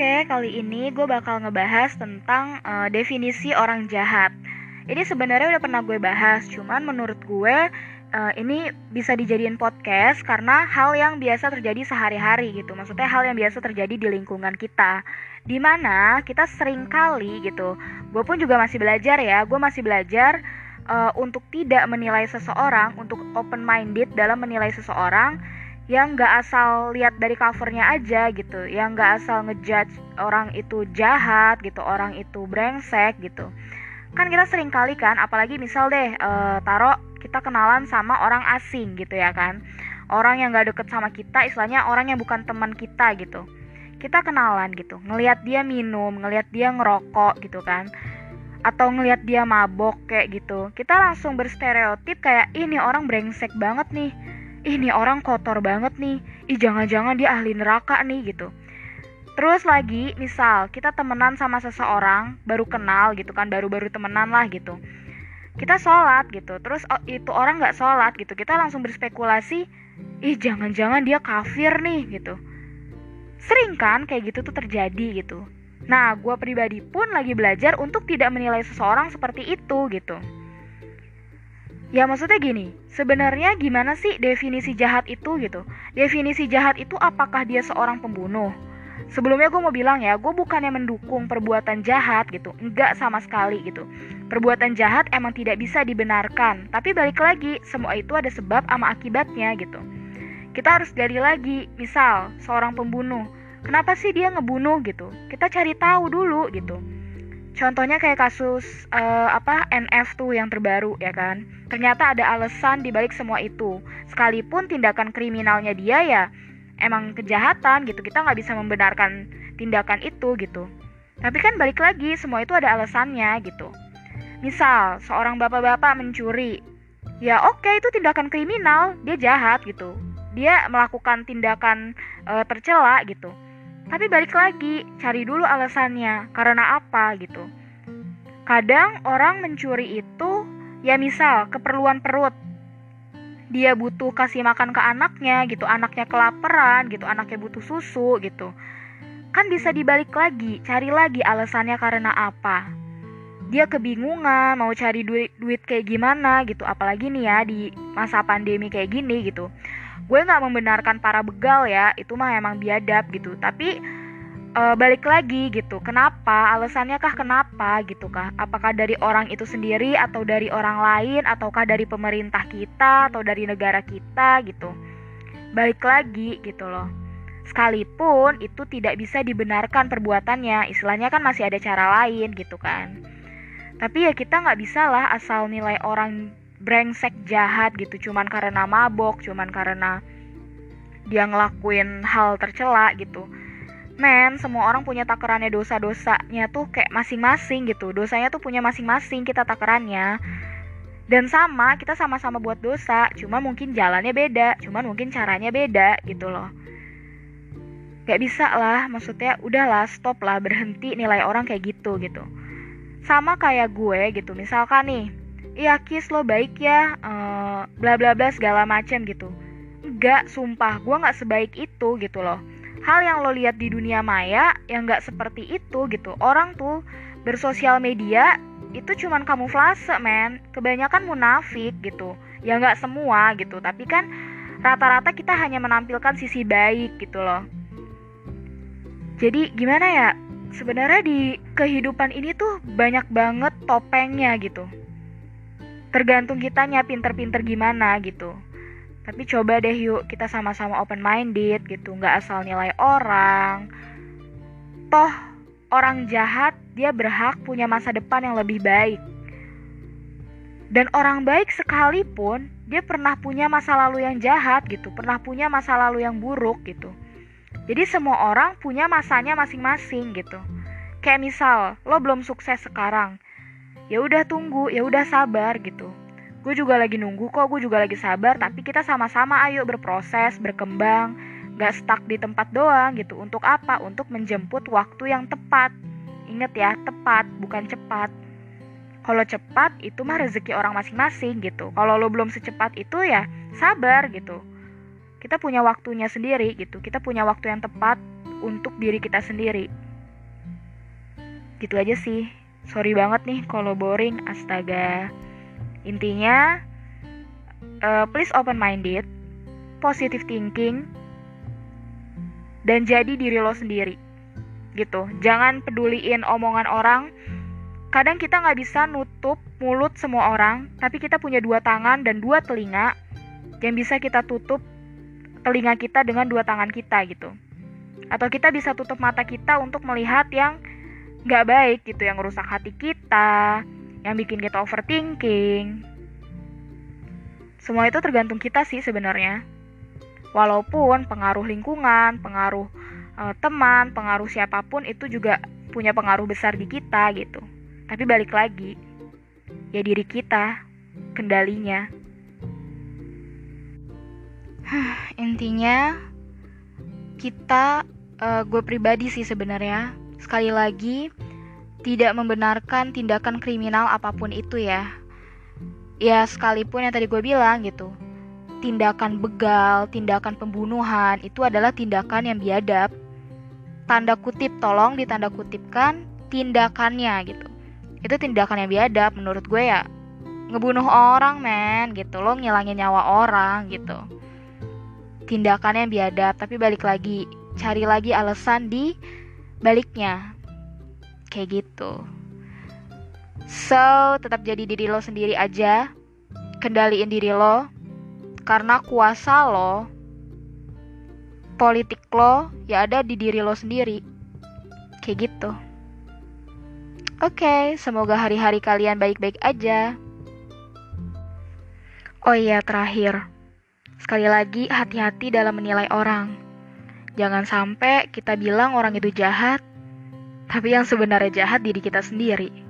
Oke, kali ini gue bakal ngebahas tentang uh, definisi orang jahat. Ini sebenarnya udah pernah gue bahas, cuman menurut gue uh, ini bisa dijadiin podcast karena hal yang biasa terjadi sehari-hari gitu. Maksudnya hal yang biasa terjadi di lingkungan kita. Di mana kita sering kali gitu. Gue pun juga masih belajar ya. Gue masih belajar uh, untuk tidak menilai seseorang, untuk open minded dalam menilai seseorang yang nggak asal lihat dari covernya aja gitu, yang nggak asal ngejudge orang itu jahat gitu, orang itu brengsek gitu. Kan kita sering kali kan, apalagi misal deh uh, taruh kita kenalan sama orang asing gitu ya kan, orang yang nggak deket sama kita, istilahnya orang yang bukan teman kita gitu. Kita kenalan gitu, ngelihat dia minum, ngelihat dia ngerokok gitu kan atau ngelihat dia mabok kayak gitu kita langsung berstereotip kayak ini orang brengsek banget nih ini orang kotor banget nih. Ih jangan-jangan dia ahli neraka nih gitu. Terus lagi misal kita temenan sama seseorang baru kenal gitu kan baru-baru temenan lah gitu. Kita sholat gitu. Terus oh, itu orang nggak sholat gitu. Kita langsung berspekulasi ih jangan-jangan dia kafir nih gitu. Sering kan kayak gitu tuh terjadi gitu. Nah gue pribadi pun lagi belajar untuk tidak menilai seseorang seperti itu gitu Ya maksudnya gini, sebenarnya gimana sih definisi jahat itu gitu? Definisi jahat itu apakah dia seorang pembunuh? Sebelumnya gue mau bilang ya, gue bukannya mendukung perbuatan jahat gitu, enggak sama sekali gitu. Perbuatan jahat emang tidak bisa dibenarkan, tapi balik lagi, semua itu ada sebab sama akibatnya gitu. Kita harus gali lagi, misal seorang pembunuh, kenapa sih dia ngebunuh gitu? Kita cari tahu dulu gitu Contohnya kayak kasus uh, apa NF tuh yang terbaru ya kan. Ternyata ada alasan dibalik semua itu. Sekalipun tindakan kriminalnya dia ya emang kejahatan gitu. Kita nggak bisa membenarkan tindakan itu gitu. Tapi kan balik lagi semua itu ada alasannya gitu. Misal seorang bapak-bapak mencuri, ya oke itu tindakan kriminal, dia jahat gitu. Dia melakukan tindakan uh, tercela gitu tapi balik lagi, cari dulu alasannya, karena apa gitu. Kadang orang mencuri itu ya misal keperluan perut. Dia butuh kasih makan ke anaknya gitu, anaknya kelaparan gitu, anaknya butuh susu gitu. Kan bisa dibalik lagi, cari lagi alasannya karena apa. Dia kebingungan mau cari duit duit kayak gimana gitu, apalagi nih ya di masa pandemi kayak gini gitu gue nggak membenarkan para begal ya itu mah emang biadab gitu. Tapi uh, balik lagi gitu kenapa? Alasannya kah kenapa gitu kah? Apakah dari orang itu sendiri atau dari orang lain? Ataukah dari pemerintah kita atau dari negara kita gitu? Balik lagi gitu loh. Sekalipun itu tidak bisa dibenarkan perbuatannya istilahnya kan masih ada cara lain gitu kan. Tapi ya kita nggak bisa lah asal nilai orang brengsek jahat gitu cuman karena mabok cuman karena dia ngelakuin hal tercela gitu. Men semua orang punya takarannya dosa-dosanya tuh kayak masing-masing gitu. Dosanya tuh punya masing-masing kita takarannya. Dan sama kita sama-sama buat dosa cuma mungkin jalannya beda cuma mungkin caranya beda gitu loh. Gak bisa lah maksudnya udahlah stop lah berhenti nilai orang kayak gitu gitu. Sama kayak gue gitu misalkan nih iya kis lo baik ya uh, bla bla bla segala macem gitu. Enggak sumpah gue nggak sebaik itu gitu loh. Hal yang lo lihat di dunia maya yang nggak seperti itu gitu. Orang tuh bersosial media itu cuman kamuflase men. Kebanyakan munafik gitu. Ya nggak semua gitu. Tapi kan rata-rata kita hanya menampilkan sisi baik gitu loh. Jadi gimana ya? Sebenarnya di kehidupan ini tuh banyak banget topengnya gitu tergantung kitanya pinter-pinter gimana gitu. Tapi coba deh yuk kita sama-sama open minded gitu nggak asal nilai orang. Toh orang jahat dia berhak punya masa depan yang lebih baik. Dan orang baik sekalipun dia pernah punya masa lalu yang jahat gitu pernah punya masa lalu yang buruk gitu. Jadi semua orang punya masanya masing-masing gitu. Kayak misal lo belum sukses sekarang ya udah tunggu ya udah sabar gitu. Gue juga lagi nunggu kok gue juga lagi sabar tapi kita sama-sama ayo berproses berkembang gak stuck di tempat doang gitu. Untuk apa? Untuk menjemput waktu yang tepat. Inget ya tepat bukan cepat. Kalau cepat itu mah rezeki orang masing-masing gitu. Kalau lo belum secepat itu ya sabar gitu. Kita punya waktunya sendiri gitu. Kita punya waktu yang tepat untuk diri kita sendiri. Gitu aja sih sorry banget nih kalau boring astaga. Intinya uh, please open minded positive thinking dan jadi diri lo sendiri. Gitu. Jangan peduliin omongan orang. Kadang kita nggak bisa nutup mulut semua orang tapi kita punya dua tangan dan dua telinga yang bisa kita tutup telinga kita dengan dua tangan kita gitu. Atau kita bisa tutup mata kita untuk melihat yang nggak baik gitu yang rusak hati kita yang bikin kita overthinking semua itu tergantung kita sih sebenarnya Walaupun pengaruh lingkungan, pengaruh uh, teman, pengaruh siapa pun itu juga punya pengaruh besar di kita gitu. Tapi balik lagi, ya diri kita, kendalinya. Intinya kita, uh, gue pribadi sih sebenarnya sekali lagi tidak membenarkan tindakan kriminal apa pun itu ya. Ya sekalipun yang tadi gue bilang gitu, tindakan begal, tindakan pembunuhan itu adalah tindakan yang biadab. Tanda kutip tolong ditanda kutipkan tindakannya gitu. Itu tindakan yang biadab menurut gue ya. Ngebunuh orang men gitu lo ngilangin nyawa orang gitu. Tindakan yang biadab tapi balik lagi cari lagi alasan di baliknya. Kayak gitu. So, tetap jadi diri lo sendiri aja. Kendaliin diri lo, karena kuasa lo, politik lo, ya ada di diri lo sendiri. Kayak gitu. Oke, okay, semoga hari-hari kalian baik-baik aja. Oh iya, terakhir. Sekali lagi, hati-hati dalam menilai orang. Jangan sampai kita bilang orang itu jahat, tapi yang sebenarnya jahat diri kita sendiri.